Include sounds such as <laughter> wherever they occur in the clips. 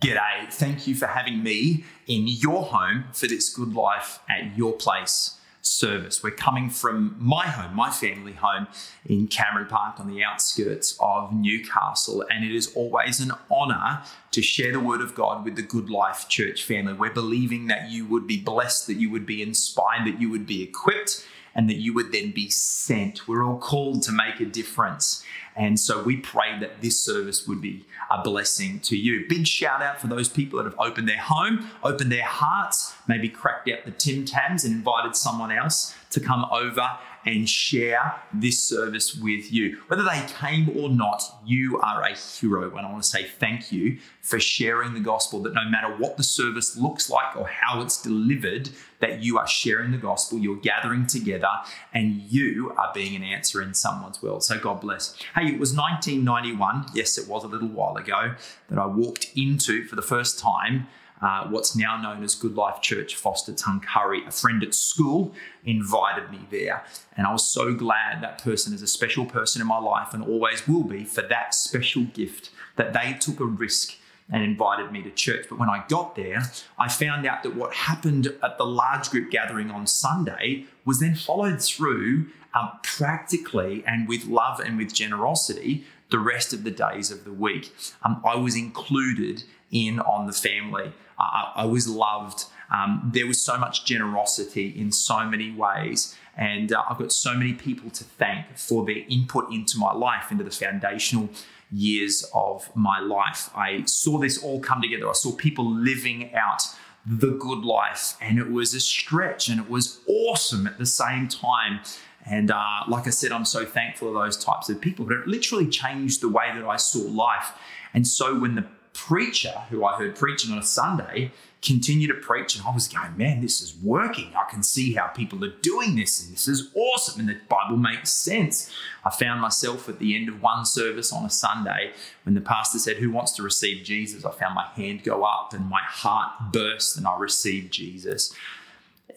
G'day. Thank you for having me in your home for this Good Life at Your Place service. We're coming from my home, my family home in Cameron Park on the outskirts of Newcastle, and it is always an honour to share the Word of God with the Good Life Church family. We're believing that you would be blessed, that you would be inspired, that you would be equipped, and that you would then be sent. We're all called to make a difference. And so we pray that this service would be a blessing to you. Big shout out for those people that have opened their home, opened their hearts, maybe cracked out the Tim Tams and invited someone else to come over and share this service with you. Whether they came or not, you are a hero. And I want to say thank you for sharing the gospel that no matter what the service looks like or how it's delivered, that you are sharing the gospel, you're gathering together, and you are being an answer in someone's world. So God bless. Hey, it was 1991, yes, it was a little while ago, that I walked into for the first time uh, what's now known as Good Life Church, Forster Tuncurry. A friend at school invited me there. And I was so glad that person is a special person in my life and always will be for that special gift that they took a risk and invited me to church. But when I got there, I found out that what happened at the large group gathering on Sunday was then followed through um, practically and with love and with generosity the rest of the days of the week. Um, I was included in on the family. I, I was loved. Um, there was so much generosity in so many ways. And uh, I've got so many people to thank for their input into my life, into the foundational years of my life. I saw this all come together. I saw people living out the good life, and it was a stretch and it was awesome at the same time. And uh, like I said, I'm so thankful of those types of people. But it literally changed the way that I saw life. And so when the preacher who I heard preaching on a Sunday continue to preach, and I was going, man, this is working. I can see how people are doing this, and this is awesome, and the Bible makes sense. I found myself at the end of one service on a Sunday when the pastor said, Who wants to receive Jesus? I found my hand go up, and my heart burst, and I received Jesus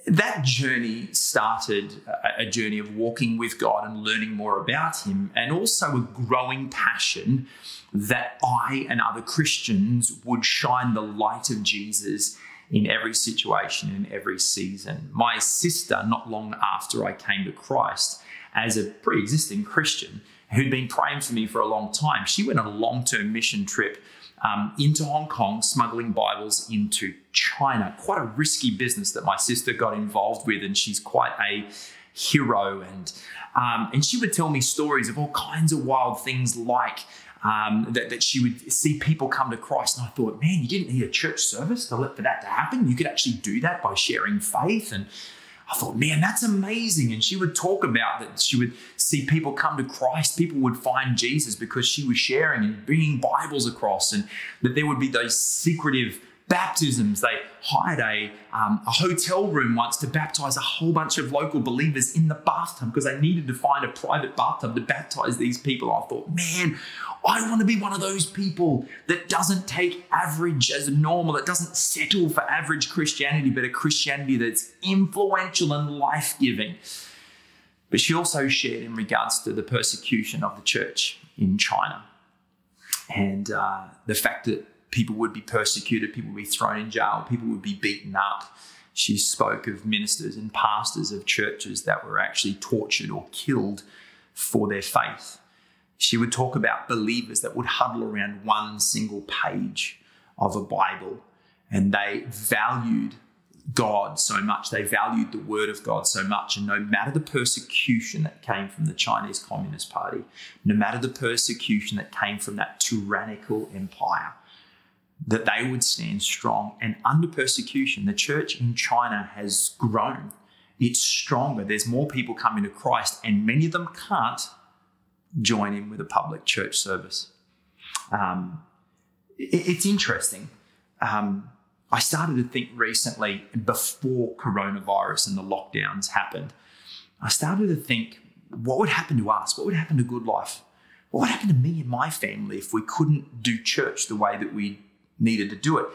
that journey started a journey of walking with God and learning more about Him, and also a growing passion that I and other Christians would shine the light of Jesus in every situation, in every season. My sister, not long after I came to Christ, as a pre existing Christian who'd been praying for me for a long time, she went on a long term mission trip um, into Hong Kong, smuggling Bibles into China. Quite a risky business that my sister got involved with, and she's quite a hero. And um, and she would tell me stories of all kinds of wild things, like um, that, that she would see people come to Christ. And I thought, man, you didn't need a church service to let for that to happen. You could actually do that by sharing faith and I thought, man, that's amazing. And she would talk about that. She would see people come to Christ. People would find Jesus because she was sharing and bringing Bibles across, and that there would be those secretive baptisms. They hired a, um, a hotel room once to baptize a whole bunch of local believers in the bathtub because they needed to find a private bathtub to baptize these people. I thought, man, I want to be one of those people that doesn't take average as normal, that doesn't settle for average Christianity, but a Christianity that's influential and life giving. But she also shared in regards to the persecution of the church in China and uh, the fact that people would be persecuted, people would be thrown in jail, people would be beaten up. She spoke of ministers and pastors of churches that were actually tortured or killed for their faith. She would talk about believers that would huddle around one single page of a Bible and they valued God so much. They valued the word of God so much. And no matter the persecution that came from the Chinese Communist Party, no matter the persecution that came from that tyrannical empire, that they would stand strong. And under persecution, the church in China has grown. It's stronger. There's more people coming to Christ, and many of them can't join in with a public church service. Um, it, it's interesting. Um, I started to think recently, before coronavirus and the lockdowns happened, I started to think, what would happen to us? What would happen to good life? What would happen to me and my family if we couldn't do church the way that we needed to do it.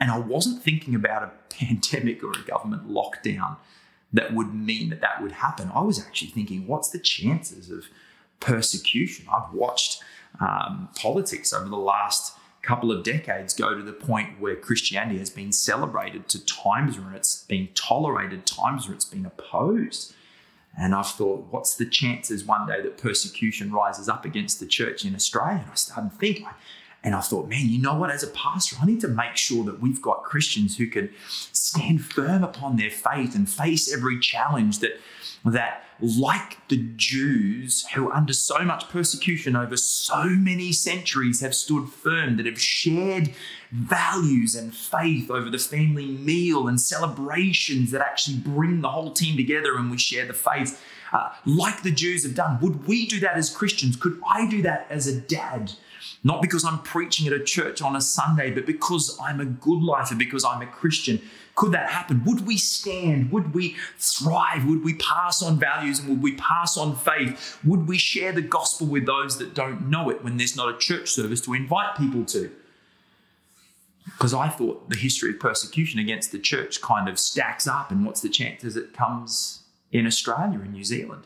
And I wasn't thinking about a <laughs> pandemic or a government lockdown that would mean that that would happen. I was actually thinking, what's the chances of persecution? I've watched um, politics over the last couple of decades go to the point where Christianity has been celebrated to times when it's been tolerated, times where it's been opposed. And I've thought, what's the chances one day that persecution rises up against the church in Australia? And I started to think, and I thought, man, you know what? As a pastor, I need to make sure that we've got Christians who can stand firm upon their faith and face every challenge that that like the Jews who under so much persecution over so many centuries have stood firm that have shared values and faith over the family meal and celebrations that actually bring the whole team together and we share the faith uh, like the Jews have done. Would we do that as Christians? Could I do that as a dad not because I'm preaching at a church on a Sunday, but because I'm a good lifer, because I'm a Christian. Could that happen? Would we stand? Would we thrive? Would we pass on values and would we pass on faith? Would we share the gospel with those that don't know it when there's not a church service to invite people to? Because I thought the history of persecution against the church kind of stacks up, and what's the chances it comes in Australia and New Zealand?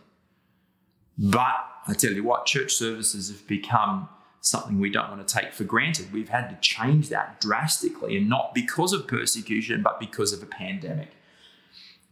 But I tell you what, church services have become something we don't want to take for granted. We've had to change that drastically, and not because of persecution, but because of a pandemic.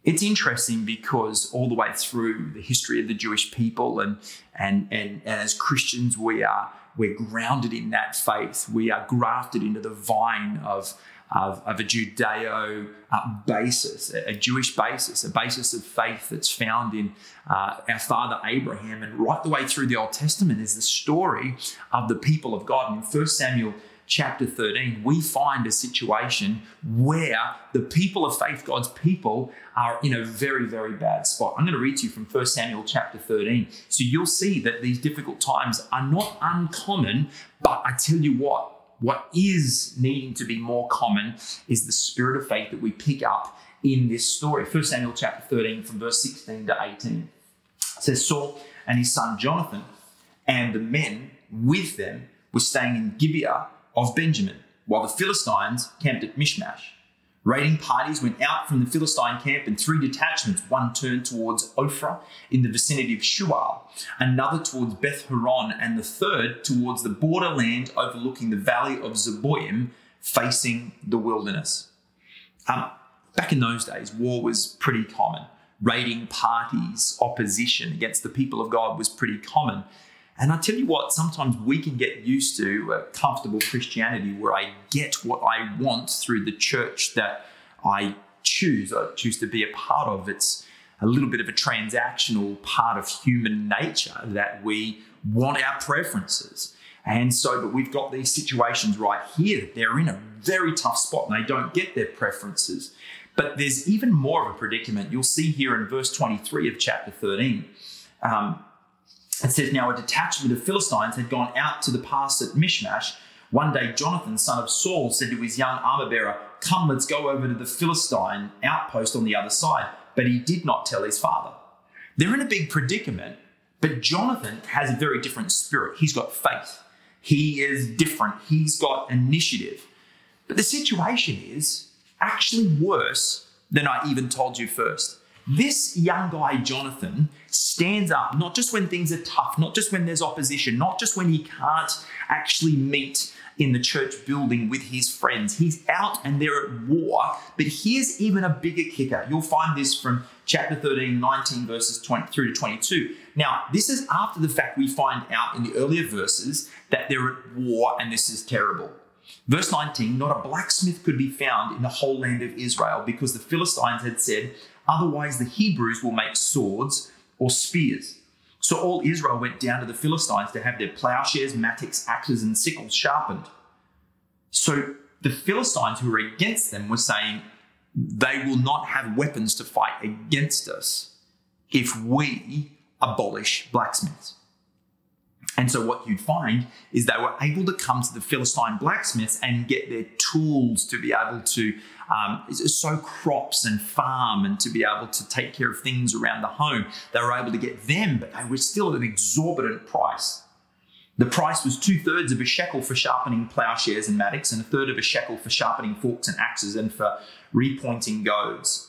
It's interesting because all the way through the history of the Jewish people, and and and, and as Christians, we are we're grounded in that faith. We are grafted into the vine of of, of a Judeo uh, basis, a, a, Jewish basis, a basis of faith that's found in uh, our father Abraham. And right the way through the Old Testament is the story of the people of God. In 1 Samuel chapter 13, we find a situation where the people of faith, God's people, are in a very, very bad spot. I'm going to read to you from 1 Samuel chapter 13. So you'll see that these difficult times are not uncommon, but I tell you what, what is needing to be more common is the spirit of faith that we pick up in this story. 1 Samuel chapter 13, from verse 16 to 18. Says, Saul and his son Jonathan and the men with them were staying in Gibeah of Benjamin, while the Philistines camped at Michmash. Raiding parties went out from the Philistine camp in three detachments. One turned towards Ophrah in the vicinity of Shual, another towards Beth Horon, and the third towards the borderland overlooking the valley of Zeboim, facing the wilderness. Um, back in those days, war was pretty common. Raiding parties, opposition against the people of God was pretty common. And I tell you what, sometimes we can get used to a comfortable Christianity where I get what I want through the church that I choose, I choose to be a part of. It's a little bit of a transactional part of human nature that we want our preferences. And so, but we've got these situations right here. They're in a very tough spot and they don't get their preferences. But there's even more of a predicament. You'll see here in verse 23 of chapter 13. Um, it says, Now a detachment of Philistines had gone out to the pass at Mishmash. One day, Jonathan, son of Saul, said to his young armor bearer, Come, let's go over to the Philistine outpost on the other side. But he did not tell his father. They're in a big predicament, but Jonathan has a very different spirit. He's got faith, he is different, he's got initiative. But the situation is actually worse than I even told you first. This young guy, Jonathan, stands up not just when things are tough, not just when there's opposition, not just when he can't actually meet in the church building with his friends. He's out and they're at war. But here's even a bigger kicker. You'll find this from chapter 13, 19 verses 20 through to 22. Now, this is after the fact we find out in the earlier verses that they're at war and this is terrible. Verse 19, not a blacksmith could be found in the whole land of Israel because the Philistines had said, Otherwise, the Hebrews will make swords or spears. So all Israel went down to the Philistines to have their plowshares, mattocks, axes, and sickles sharpened. So the Philistines who were against them were saying, they will not have weapons to fight against us if we abolish blacksmiths. And so what you'd find is they were able to come to the Philistine blacksmiths and get their tools to be able to um, sow crops and farm and to be able to take care of things around the home. They were able to get them, but they were still at an exorbitant price. The price was two thirds of a shekel for sharpening plowshares and mattocks, and a third of a shekel for sharpening forks and axes and for repointing goads.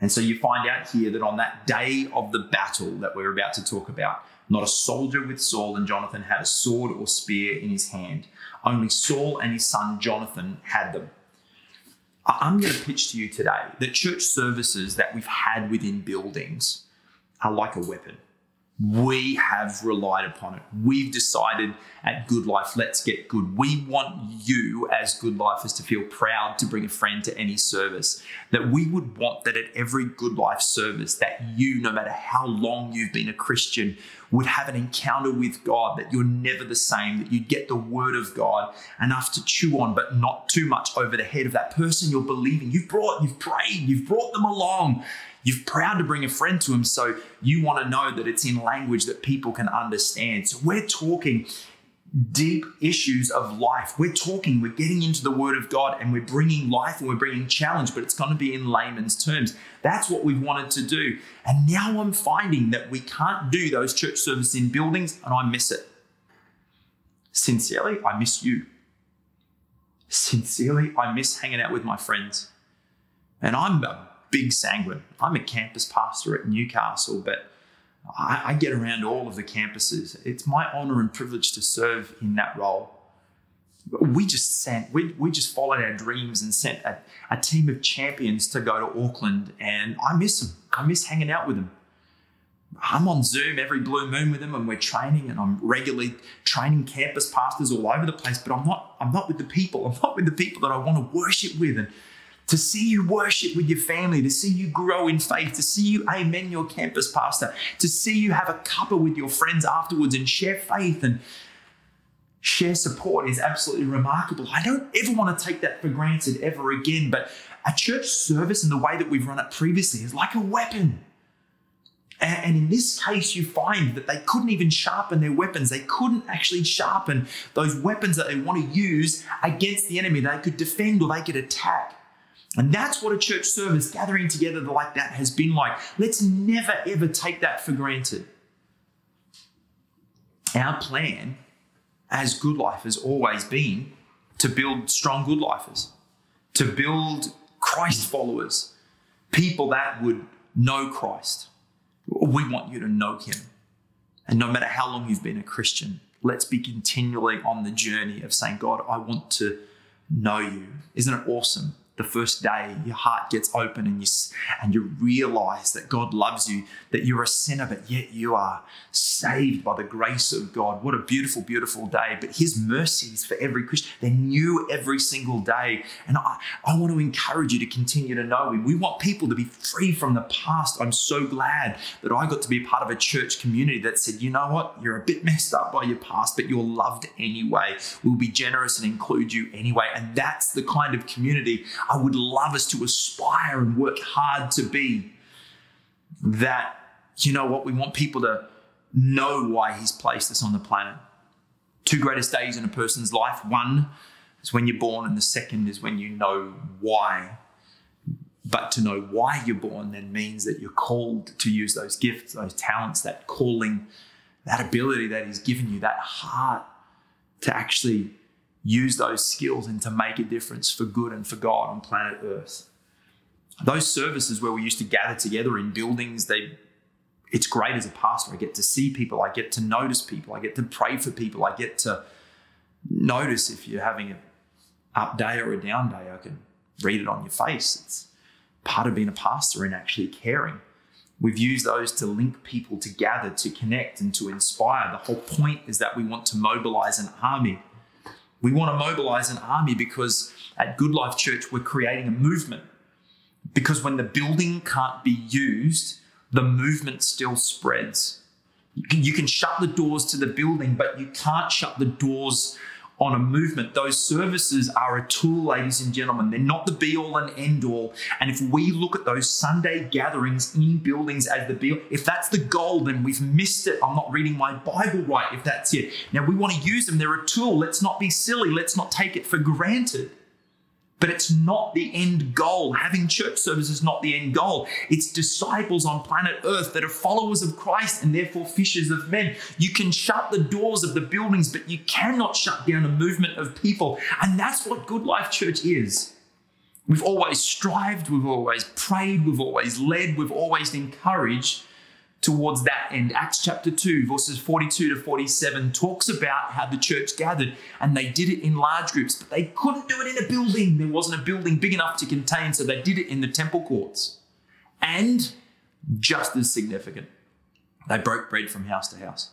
And so you find out here that on that day of the battle that we're about to talk about, not a soldier with Saul and Jonathan had a sword or spear in his hand. Only Saul and his son Jonathan had them. I'm going to pitch to you today that church services that we've had within buildings are like a weapon we have relied upon it. We've decided at Good Life, let's get good. We want you as Good Lifers to feel proud to bring a friend to any service. That we would want that at every Good Life service, that you, no matter how long you've been a Christian, would have an encounter with God, that you're never the same, that you get the word of God enough to chew on, but not too much over the head of that person you're believing. You've brought, you've prayed, you've brought them along. You're proud to bring a friend to him, so you want to know that it's in language that people can understand. So we're talking deep issues of life. We're talking, we're getting into the Word of God and we're bringing life and we're bringing challenge, but it's going to be in layman's terms. That's what we've wanted to do. And now I'm finding that we can't do those church services in buildings and I miss it. Sincerely, I miss you. Sincerely, I miss hanging out with my friends. And I'm a big sanguine. I'm a campus pastor at Newcastle, but I, I get around all of the campuses. It's my honor and privilege to serve in that role. We just sent, we, we just followed our dreams and sent a, a team of champions to go to Auckland, and I miss them. I miss hanging out with them. I'm on Zoom every blue moon with them and we're training and I'm regularly training campus pastors all over the place, but I'm not I'm not with the people. I'm not with the people that I want to worship with and to see you worship with your family, to see you grow in faith, to see you amen your campus pastor, to see you have a cuppa with your friends afterwards and share faith and share support is absolutely remarkable. I don't ever want to take that for granted ever again, but a church service and the way that we've run it previously is like a weapon. And in this case, you find that they couldn't even sharpen their weapons. They couldn't actually sharpen those weapons that they want to use against the enemy. They could defend or they could attack. And that's what a church service gathering together like that has been like. Let's never ever take that for granted. Our plan as Good Life has always been to build strong Good Lifers, to build Christ followers, people that would know Christ. We want you to know Him. And no matter how long you've been a Christian, let's be continually on the journey of saying, God, I want to know you. Isn't it awesome the first day your heart gets open and you and you realize that God loves you, that you're a sinner, but yet you are saved by the grace of God. What a beautiful, beautiful day. But His mercies for every Christian, they're new every single day. And I, I want to encourage you to continue to know Him. We want people to be free from the past. I'm so glad that I got to be part of a church community that said, you know what, you're a bit messed up by your past, but you're loved anyway. We'll be generous and include you anyway. And that's the kind of community I would love us to aspire and work hard to be. That, you know what, we want people to know why He's placed us on the planet. Two greatest days in a person's life one is when you're born, and the second is when you know why. But to know why you're born then means that you're called to use those gifts, those talents, that calling, that ability that He's given you, that heart to actually use those skills and to make a difference for good and for God on planet Earth. Those services where we used to gather together in buildings, they it's great as a pastor. I get to see people, I get to notice people, I get to pray for people, I get to notice if you're having an up day or a down day, I can read it on your face. It's part of being a pastor and actually caring. We've used those to link people together, to connect and to inspire. The whole point is that we want to mobilize an army we want to mobilize an army because at Good Life Church, we're creating a movement. Because when the building can't be used, the movement still spreads. You can, shut the doors to the building, but you can't shut the doors on a movement. Those services are a tool, ladies and gentlemen. They're not the be all and end all. And if we look at those Sunday gatherings in buildings as the be all, if that's the goal, then we've missed it. I'm not reading my Bible right if that's it. Now we want to use them. They're a tool. Let's not be silly. Let's not take it for granted. But it's not the end goal. Having church service is not the end goal. It's disciples on planet Earth that are followers of Christ and therefore fishers of men. You can shut the doors of the buildings, but you cannot shut down a movement of people. And that's what Good Life Church is. We've always strived, we've always prayed, we've always led, we've always encouraged towards that end. Acts chapter 2, verses 42 to 47, talks about how the church gathered and they did it in large groups, but they couldn't do it in a building. There wasn't a building big enough to contain, so they did it in the temple courts. And just as significant, they broke bread from house to house.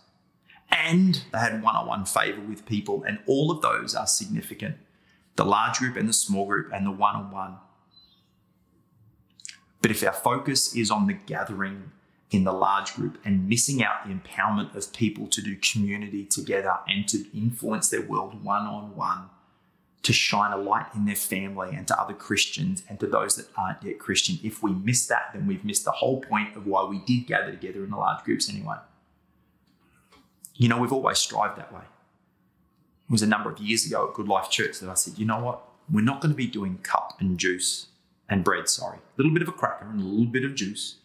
And they had one on one favor with people, and all of those are significant the large group and the small group and the one on one. But if our focus is on the gathering in the large group and missing out the empowerment of people to do community together and to influence their world one on one, to shine a light in their family and to other Christians and to those that aren't yet Christian. If we miss that, then we've missed the whole point of why we did gather together in the large groups anyway. You know, we've always strived that way. It was a number of years ago at Good Life Church that I said, you know what? We're not going to be doing cup and juice and bread, sorry. A little bit of a cracker and a little bit of juice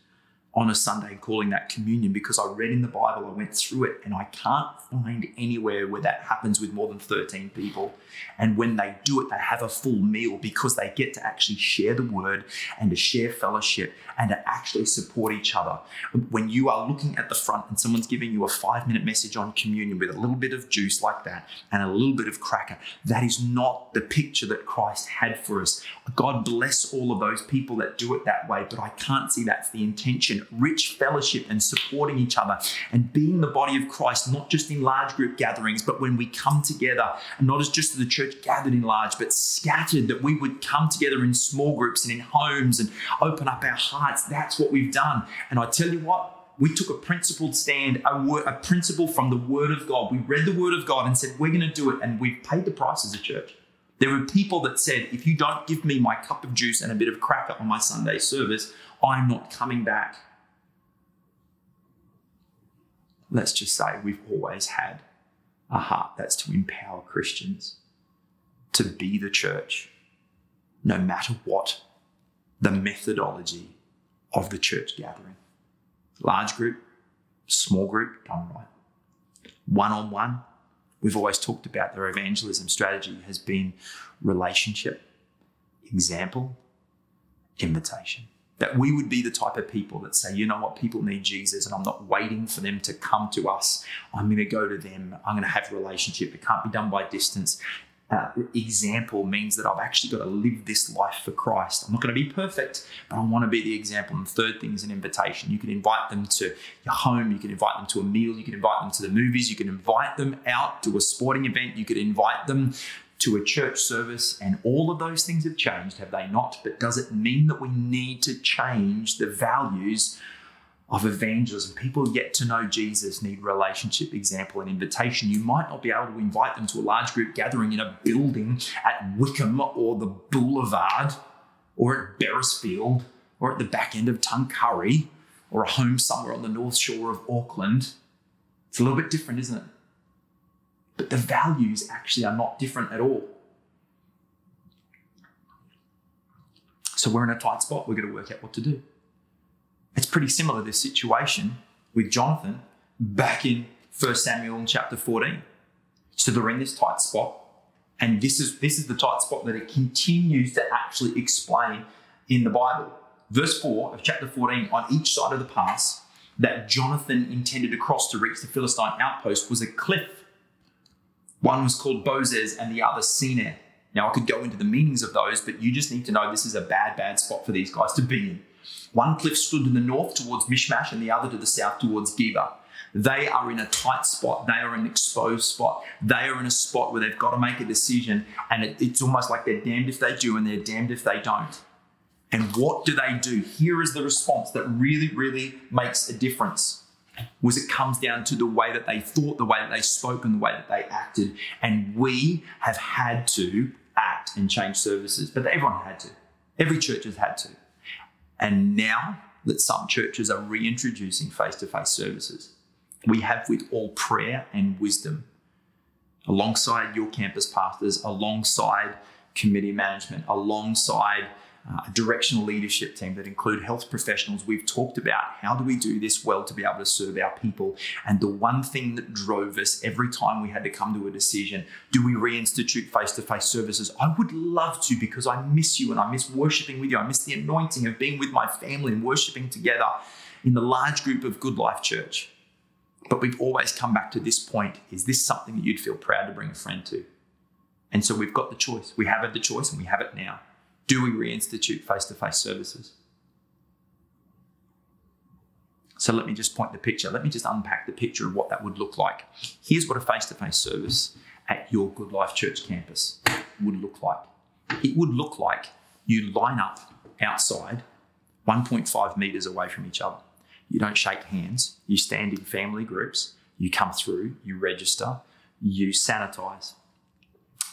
on a Sunday calling that communion because I read in the Bible, I went through it, and I can't find anywhere where that happens with more than 13 people. And when they do it, they have a full meal because they get to actually share the word and to share fellowship and to actually support each other. When you are looking at the front and someone's giving you a five minute message on communion with a little bit of juice like that and a little bit of cracker, that is not the picture that Christ had for us. God bless all of those people that do it that way, but I can't see that's the intention rich fellowship and supporting each other and being the body of Christ, not just in large group gatherings, but when we come together, and not as just the church gathered in large, but scattered, that we would come together in small groups and in homes and open up our hearts. That's what we've done. And I tell you what, we took a principled stand, a, word, a principle from the Word of God. We read the Word of God and said, We're going to do it. And we've paid the price as a church. There were people that said, If you don't give me my cup of juice and a bit of cracker on my Sunday service, I'm not coming back let's just say we've always had a heart that's to empower Christians to be the church, no matter what the methodology of the church gathering. Large group, small group, done right. One on one, we've always talked about their evangelism strategy has been relationship, example, invitation that we would be the type of people that say, you know what, people need Jesus, and I'm not waiting for them to come to us. I'm going to go to them. I'm going to have a relationship. It can't be done by distance. Uh, example means that I've actually got to live this life for Christ. I'm not going to be perfect, but I want to be the example. And the third thing is an invitation. You can invite them to your home, you can invite them to a meal, you can invite them to the movies, you can invite them out to a sporting event, you could invite them to a church service, and all of those things have changed, have they not? But does it mean that we need to change the values of evangelism? People yet to know Jesus need relationship, example, and invitation. You might not be able to invite them to a large group gathering in a building at Wickham or the Boulevard or at Beresfield or at the back end of Tuncurry or a home somewhere on the north shore of Auckland. It's a little bit different, isn't it? But the values actually are not different at all. So we're in a tight spot. We're going to work out what to do. It's pretty similar this situation with Jonathan back in 1 Samuel chapter 14. So they're in this tight spot. And this is this is the tight spot that it continues to actually explain in the Bible. Verse 4 of chapter 14, on each side of the pass that Jonathan intended to cross to reach the Philistine outpost was a cliff one was called Bozez and the other Seneh. Now, I could go into the meanings of those, but you just need to know this is a bad, bad spot for these guys to be in. One cliff stood to the north towards Mishmash and the other to the south towards Geba. They are in a tight spot. They are in an exposed spot. They are in a spot where they've got to make a decision, and it, it's almost like they're damned if they do and they're damned if they don't. And what do they do? Here is the response that really, really makes a difference was it comes down to the way that they thought, the way that they spoke, and the way that they acted. And we have had to act and change services, but everyone had to. Every church has had to. And now that some churches are reintroducing face to face services, we have with all prayer and wisdom, alongside your campus pastors, alongside committee management, alongside uh, a directional leadership team that include health professionals. We've talked about how do we do this well to be able to serve our people. And the one thing that drove us every time we had to come to a decision do we reinstitute face to face services? I would love to because I miss you and I miss worshiping with you. I miss the anointing of being with my family and worshiping together. in the large group of Good Life Church. But we've always come back to this point is this something that you'd feel proud to bring a friend to? And so we've got the choice. We have had the choice and we have it now. Do we reinstitute face to face services? So let me just point the picture. Let me just unpack the picture of what that would look like. Here's what a face to face service at your Good Life Church campus would look like. It would look like you line up outside 1.5 meters away from each other. You don't shake hands, you stand in family groups, you come through, you register, you sanitize.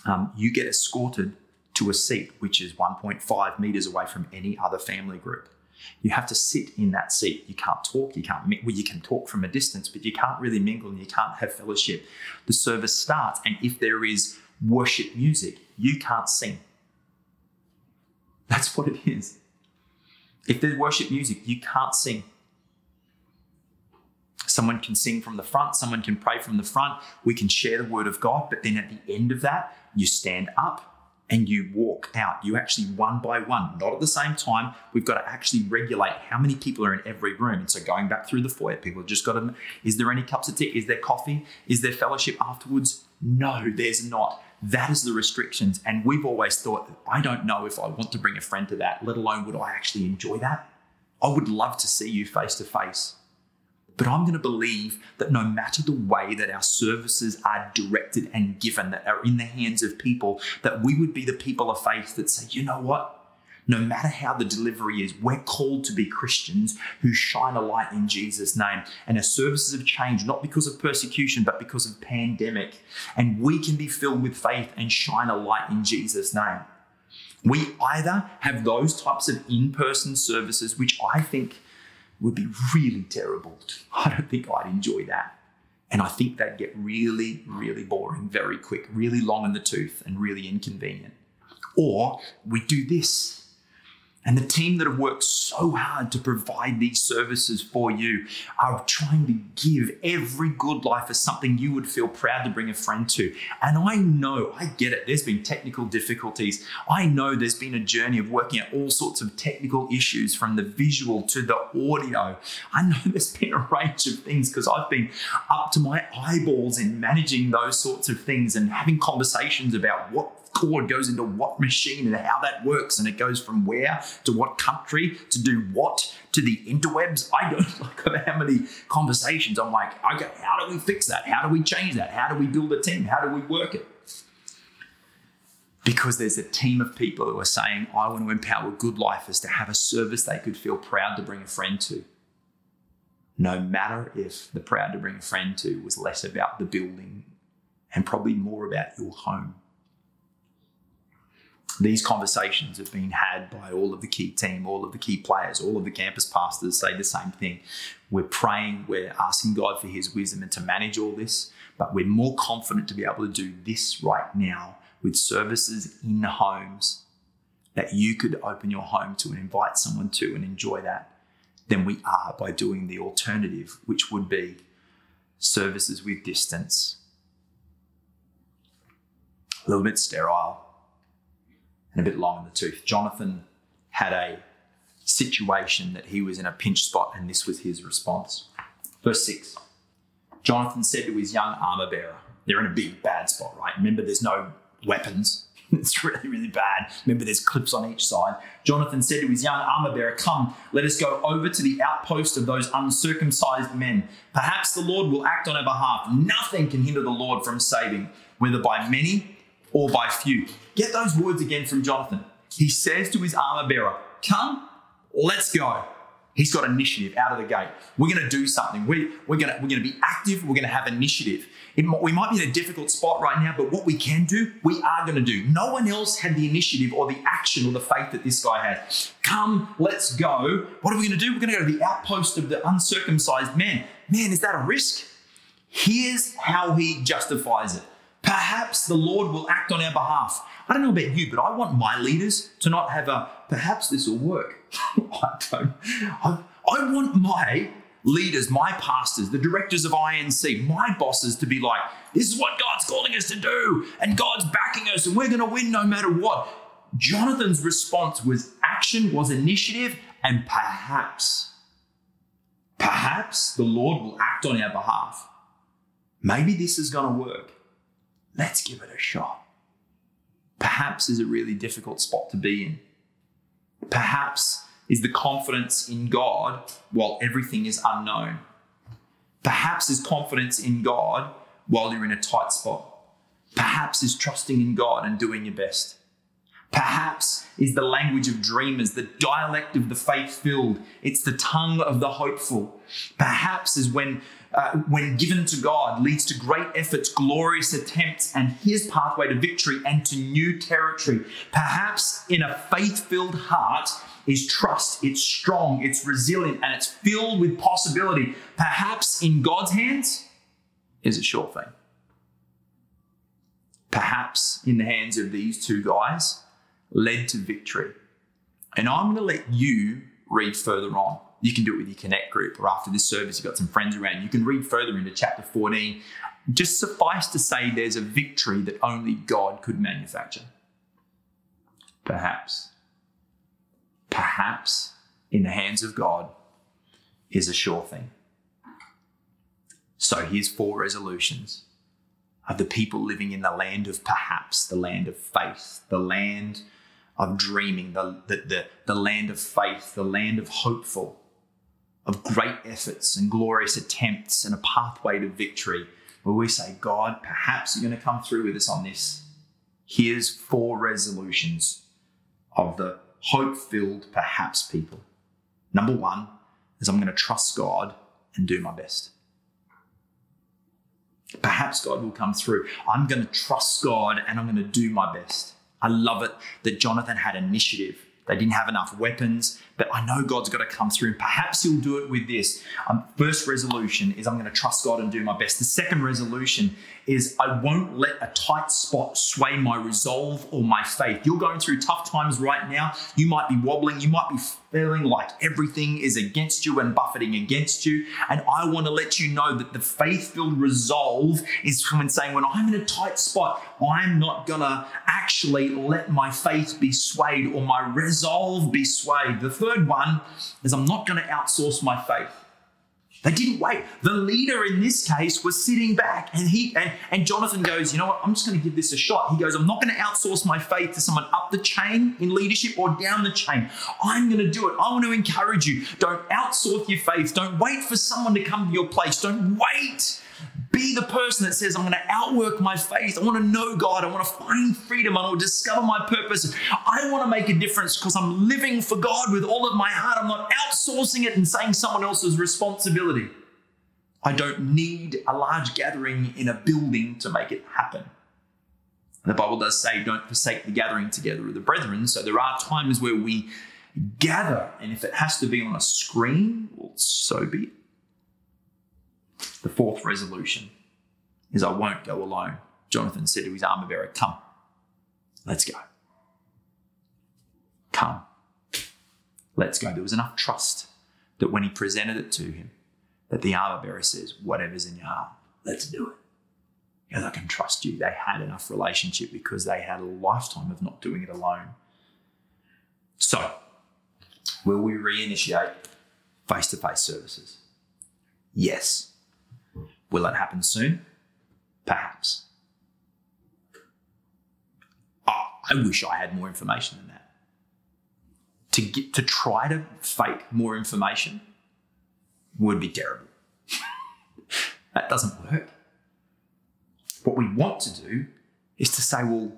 Um, you get escorted to a seat which is 1.5 meters away from any other family group. You have to sit in that seat. You can't talk. You can't. Well, you can talk from a distance, but you can't really mingle and you can't have fellowship. The service starts, and if there is worship music, you can't sing. That's what it is. If there's worship music, you can't sing. Someone can sing from the front, someone can pray from the front. We can share the word of God, but then at the end of that, you stand up and you walk out. You actually one by one, not at the same time. We've got to actually regulate how many people are in every room. And so going back through the foyer, people have just got to, is there any cups of tea? Is there coffee? Is there fellowship afterwards? No, there's not. That is the restrictions. And we've always thought, I don't know if I want to bring a friend to that, let alone would I actually enjoy that. I would love to see you face to face. But I'm going to believe that no matter the way that our services are directed and given, that are in the hands of people, that we would be the people of faith that say, you know what? No matter how the delivery is, we're called to be Christians who shine a light in Jesus' name. And our services have changed, not because of persecution, but because of pandemic. And we can be filled with faith and shine a light in Jesus' name. We either have those types of in person services, which I think would be really terrible. <laughs> I don't think I'd enjoy that. And I think they'd get really, really boring very quick, really long in the tooth, and really inconvenient. Or we do this and the team that have worked so hard to provide these services for you are trying to give every good life as something you would feel proud to bring a friend to. And I know, I get it, there's been technical difficulties. I know there's been a journey of working out all sorts of technical issues from the visual to the audio. I know <laughs> there's been a range of things because I've been up to my eyeballs in managing those sorts of things and having conversations about what cord goes into what machine and how that works, and it goes from where to what country to do what to the interwebs. I don't <laughs> like how many conversations I'm like, okay, how do we fix that? How do we change that? How do we build a team? How do we work it? Because there's a team of people who are saying, I want to empower good lifers to have a service they could feel proud to bring a friend to. No matter if the proud to bring a friend to was less about the building and probably more about your home these conversations have been had by all of the key team, all of the key players, all of the campus pastors say the same thing. We're praying, we're asking God for His wisdom and to manage all this, but we're more confident to be able to do this right now with services in homes that you could open your home to and invite someone to and enjoy that than we are by doing the alternative, which would be services with distance. A little bit sterile, and a bit long in the tooth. Jonathan had a situation that he was in a pinch spot, and this was his response. Verse 6 Jonathan said to his young armor bearer, They're in a big bad spot, right? Remember, there's no weapons. <laughs> it's really, really bad. Remember, there's clips on each side. Jonathan said to his young armor bearer, Come, let us go over to the outpost of those uncircumcised men. Perhaps the Lord will act on our behalf. Nothing can hinder the Lord from saving, whether by many or by few. Get those words again from Jonathan. He says to his armor bearer, Come, let's go. He's got initiative out of the gate. We're going to do something. We, we're going to, we're going to be active. We're going to have initiative. It, we might be in a difficult spot right now, but what we can do, we are going to do. No one else had the initiative or the action or the faith that this guy had. Come, let's go. What are we going to do? We're going to go to the outpost of the uncircumcised man. Man, is that a risk? Here's how he justifies it. Perhaps the Lord will act on our behalf. I don't know about you, but I want my leaders to not have a perhaps this will work. <laughs> I don't. I, I want my leaders, my pastors, the directors of INC, my bosses to be like, this is what God's calling us to do, and God's backing us, and we're going to win no matter what. Jonathan's response was action, was initiative, and perhaps Perhaps the Lord will act on our behalf. Maybe this is going to work. Let's give it a shot. Perhaps is a really difficult spot to be in. Perhaps is the confidence in God while everything is unknown. Perhaps is confidence in God while you're in a tight spot. Perhaps is trusting in God and doing your best. Perhaps is the language of dreamers, the dialect of the faith filled. It's the tongue of the hopeful. Perhaps is when, uh, when given to God, leads to great efforts, glorious attempts, and his pathway to victory and to new territory. Perhaps in a faith filled heart is trust. It's strong, it's resilient, and it's filled with possibility. Perhaps in God's hands is a sure thing. Perhaps in the hands of these two guys led to victory. And I'm going to let you read further on. You can do it with your Connect group, or after this service, you've got some friends around. You can read further into chapter 14. Just suffice to say, there's a victory that only God could manufacture. Perhaps, perhaps in the hands of God is a sure thing. So here's four resolutions of the people living in the land of perhaps, the land of faith, the land of dreaming, the, the, the, the land of faith, the land of hopeful, of great efforts and glorious attempts and a pathway to victory, where we say, God, perhaps you're going to come through with us on this. Here's four resolutions of the hope filled, perhaps people. Number one is I'm going to trust God and do my best. Perhaps God will come through. I'm going to trust God and I'm going to do my best. I love it that Jonathan had initiative. They didn't have enough weapons, but I know God's got to come through. And perhaps He'll do it with this. Um, first resolution is I'm going to trust God and do my best. The second resolution is I won't let a tight spot sway my resolve or my faith. You're going through tough times right now. You might be wobbling. You might be feeling like everything is against you and buffeting against you. And I want to let you know that the faith filled resolve is from saying, when I'm in a tight spot, I'm not going to actually let my faith be swayed or my resolve be swayed. The third one is I'm not going to outsource my faith. They didn't wait. The leader in this case was sitting back and he and, and Jonathan goes, you know what, I'm just going to give this a shot. He goes, I'm not going to outsource my faith to someone up the chain in leadership or down the chain. I'm going to do it. I want to encourage you. Don't outsource your faith. Don't wait for someone to come to your place. Don't wait be the person that says, I'm going to outwork my faith. I want to know God. I want to find freedom. I want to discover my purpose. I want to make a difference because I'm living for God with all of my heart. I'm not outsourcing it and saying someone else's responsibility. I don't need a large gathering in a building to make it happen. The Bible does say, don't forsake the gathering together of the brethren. So there are times where we gather, and if it has to be on a screen, well, so be it. The fourth resolution is I won't go alone. Jonathan said to his armor bearer, Come, let's go. Come, let's go. There was enough trust that when he presented it to him, that the armor bearer says, Whatever's in your heart, let's do it. Because I can trust you. They had enough relationship because they had a lifetime of not doing it alone. So, will we reinitiate face to face services? Yes. Will that happen soon? Perhaps. Oh, I wish I had more information than that. To get to try to fake more information would be terrible. <laughs> that doesn't work. What we want to do is to say, well,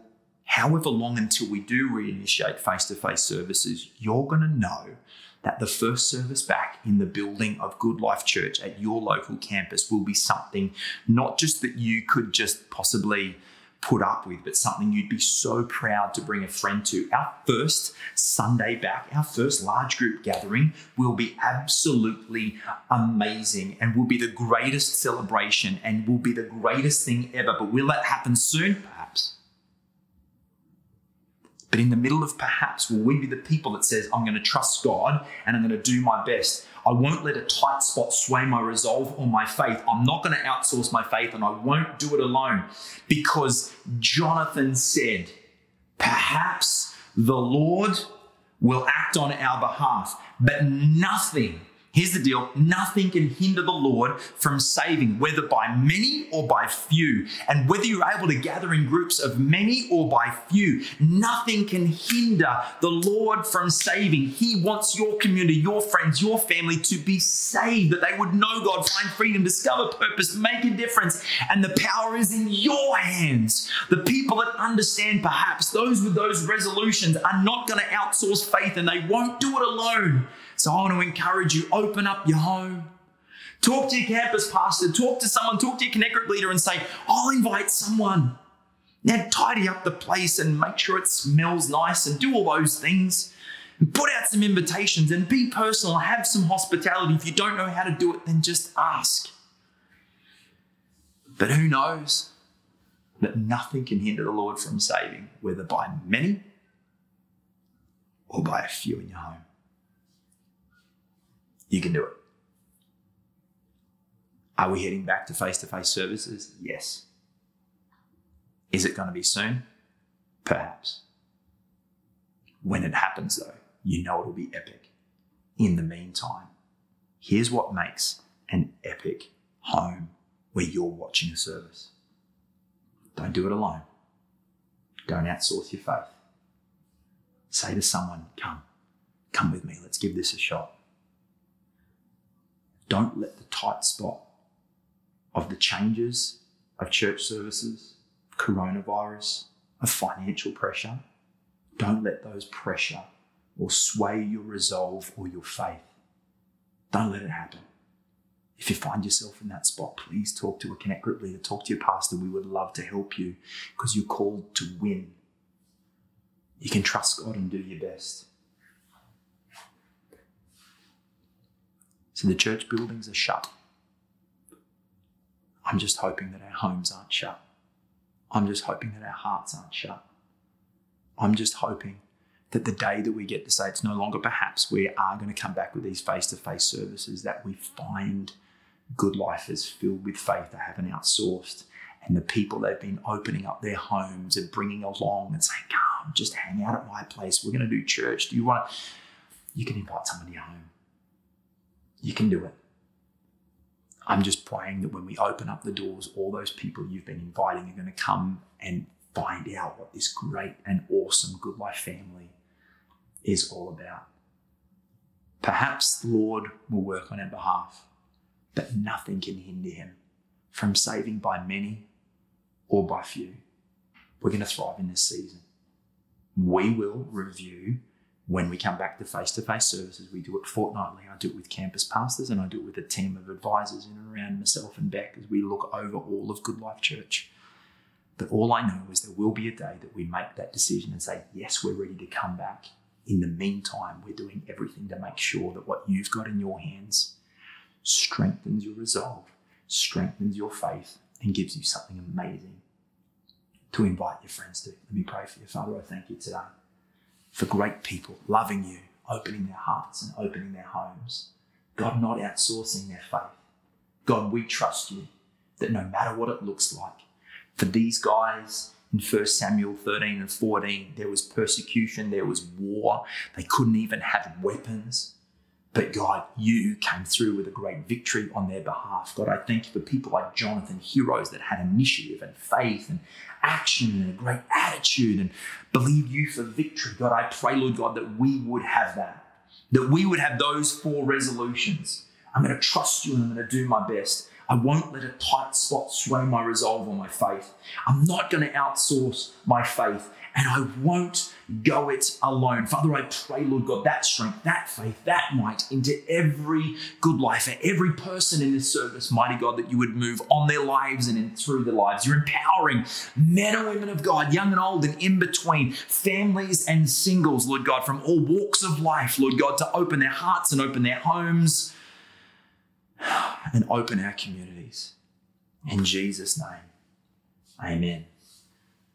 however long until we do reinitiate face to face services, you're going to know that the first service back in the building of Good Life Church at your local campus will be something not just that you could just possibly put up with, but something you'd be so proud to bring a friend to. Our first Sunday back, our first large group gathering will be absolutely amazing and will be the greatest celebration and will be the greatest thing ever. But will that happen soon? But in the middle of perhaps, will we be the people that says, I'm going to trust God and I'm going to do my best? I won't let a tight spot sway my resolve or my faith. I'm not going to outsource my faith and I won't do it alone because Jonathan said, perhaps the Lord will act on our behalf, but nothing Here's the deal nothing can hinder the Lord from saving, whether by many or by few. And whether you're able to gather in groups of many or by few, nothing can hinder the Lord from saving. He wants your community, your friends, your family to be saved, that they would know God, find freedom, discover purpose, make a difference. And the power is in your hands. The people that understand, perhaps, those with those resolutions are not going to outsource faith and they won't do it alone. So I want to encourage you open up your home. Talk to your campus pastor, talk to someone, talk to your Connect Group leader and say, I'll invite someone. Now tidy up the place and make sure it smells nice and do all those things. And put out some invitations and be personal, have some hospitality. If you don't know how to do it, then just ask. But who knows that nothing can hinder the Lord from saving, whether by many or by a few in your home. You can do it. Are we heading back to face to face services? Yes. Is it going to be soon? Perhaps. When it happens, though, you know it'll be epic. In the meantime, here's what makes an epic home where you're watching a service. Don't do it alone. Don't outsource your faith. Say to someone, Come, come with me, let's give this a shot. Don't let the tight spot of the changes of church services, coronavirus, of financial pressure, don't let those pressure or sway your resolve or your faith. Don't let it happen. If you find yourself in that spot, please talk to a Connect Group leader, talk to your pastor. We would love to help you because you're called to win. You can trust God and do your best. So the church buildings are shut. I'm just hoping that our homes aren't shut. I'm just hoping that our hearts aren't shut. I'm just hoping that the day that we get to say it's no longer perhaps we are going to come back with these face to face services, that we find good life is filled with faith they haven't outsourced. And the people they've been opening up their homes and bringing along and saying, Come, just hang out at my place. We're going to do church. Do you want to? You can invite somebody home. You can do it. I'm just praying that when we open up the doors, all those people you've been inviting are going to come and find out what this great and awesome Good Life family is all about. Perhaps the Lord will work on our behalf, but nothing can hinder him from saving by many or by few. We're going to thrive in this season. We will review when we come back to face to face services, we do it fortnightly. I do it with campus pastors and I do it with a team of advisors in and around myself and Beck as we look over all of Good Life Church. But all I know is there will be a day that we make that decision and say, yes, we're ready to come back. In the meantime, we're doing everything to make sure that what you've got in your hands strengthens your resolve, strengthens your faith, and gives you something amazing to invite your friends to. Let me pray for you. Father, I thank you today for great people loving you, opening their hearts and opening their homes. God, not outsourcing their faith. God, we trust you that no matter what it looks like, for these guys in 1 Samuel 13 and 14, there was persecution, there was war. They couldn't even have weapons. But God, you came through with a great victory on their behalf. God, I thank you for people like Jonathan, heroes that had initiative and faith and action and a great attitude and believe you for victory. God, I pray, Lord God, that we would have that, that we would have those four resolutions. I'm going to trust you and I'm going to do my best. I won't let a tight spot sway my resolve or my faith. I'm not going to outsource my faith and I won't go it alone. Father, I pray, Lord God, that strength, that faith, that might into every good life, for every person in this service, mighty God, that you would move on their lives and in through their lives. You're empowering men and women of God, young and old and in between, families and singles, Lord God, from all walks of life, Lord God, to open their hearts and open their homes and open our communities. In Jesus' name, amen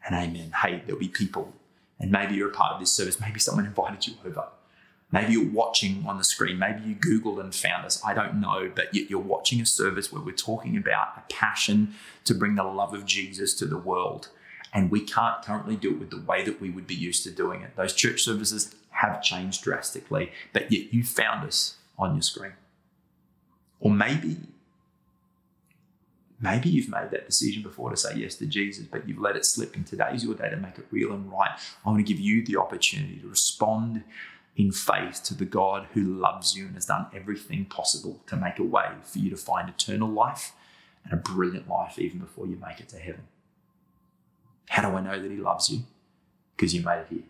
and amen. Hey, there'll be people, and maybe you're a part of this service. Maybe someone invited you over. Maybe you're watching on the screen. Maybe you Googled and found us. I don't know, but yet you're watching a service where we're talking about a passion to bring the love of Jesus to the world. And we can't currently do it with the way that we would be used to doing it. Those church services have changed drastically, but yet you found us on your screen. Or maybe, maybe you've made that decision before to say yes to Jesus, but you've let it slip, and today's your day to make it real and right. I want to give you the opportunity to respond in faith to the God who loves you and has done everything possible to make a way for you to find eternal life and a brilliant life even before you make it to heaven. How do I know that He loves you? Because you made it here.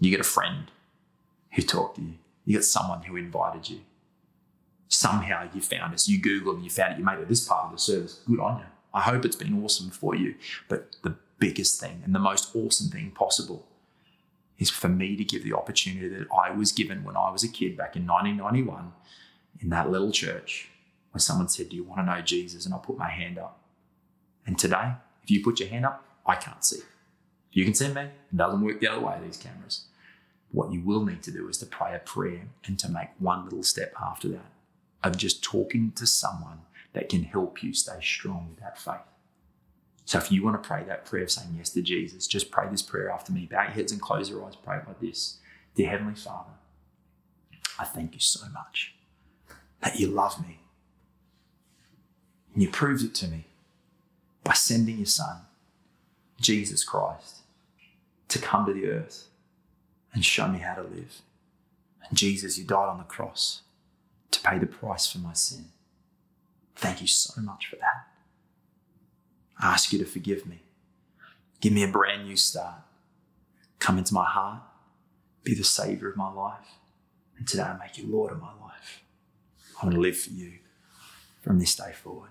You get a friend who talked to you, you get someone who invited you. Somehow you found us, you Googled and you found it, you made it this part of the service. Good on you. I hope it's been awesome for you. But the biggest thing and the most awesome thing possible is for me to give the opportunity that I was given when I was a kid back in 1991 in that little church when someone said, Do you want to know Jesus? And I put my hand up. And today, if you put your hand up, I can't see. You can see me. It doesn't work the other way, these cameras. What you will need to do is to pray a prayer and to make one little step after that of just talking to someone that can help you stay strong with that faith. So if you want to pray that prayer of saying yes to Jesus, just pray this prayer after me. Bow your heads and close your eyes. Pray like this. Dear Heavenly Father, I thank you so much that you love me. And you proved it to me by sending your Son, Jesus Christ, to come to the earth and show me how to live. And Jesus, you died on the cross to pay the price for my sin. Thank you so much for that. I ask you to forgive me. Give me a brand new start. Come into my heart. Be the Savior of my life. And today I make you Lord of my life. I want to live for you from this day forward.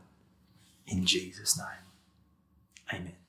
In Jesus' name, amen.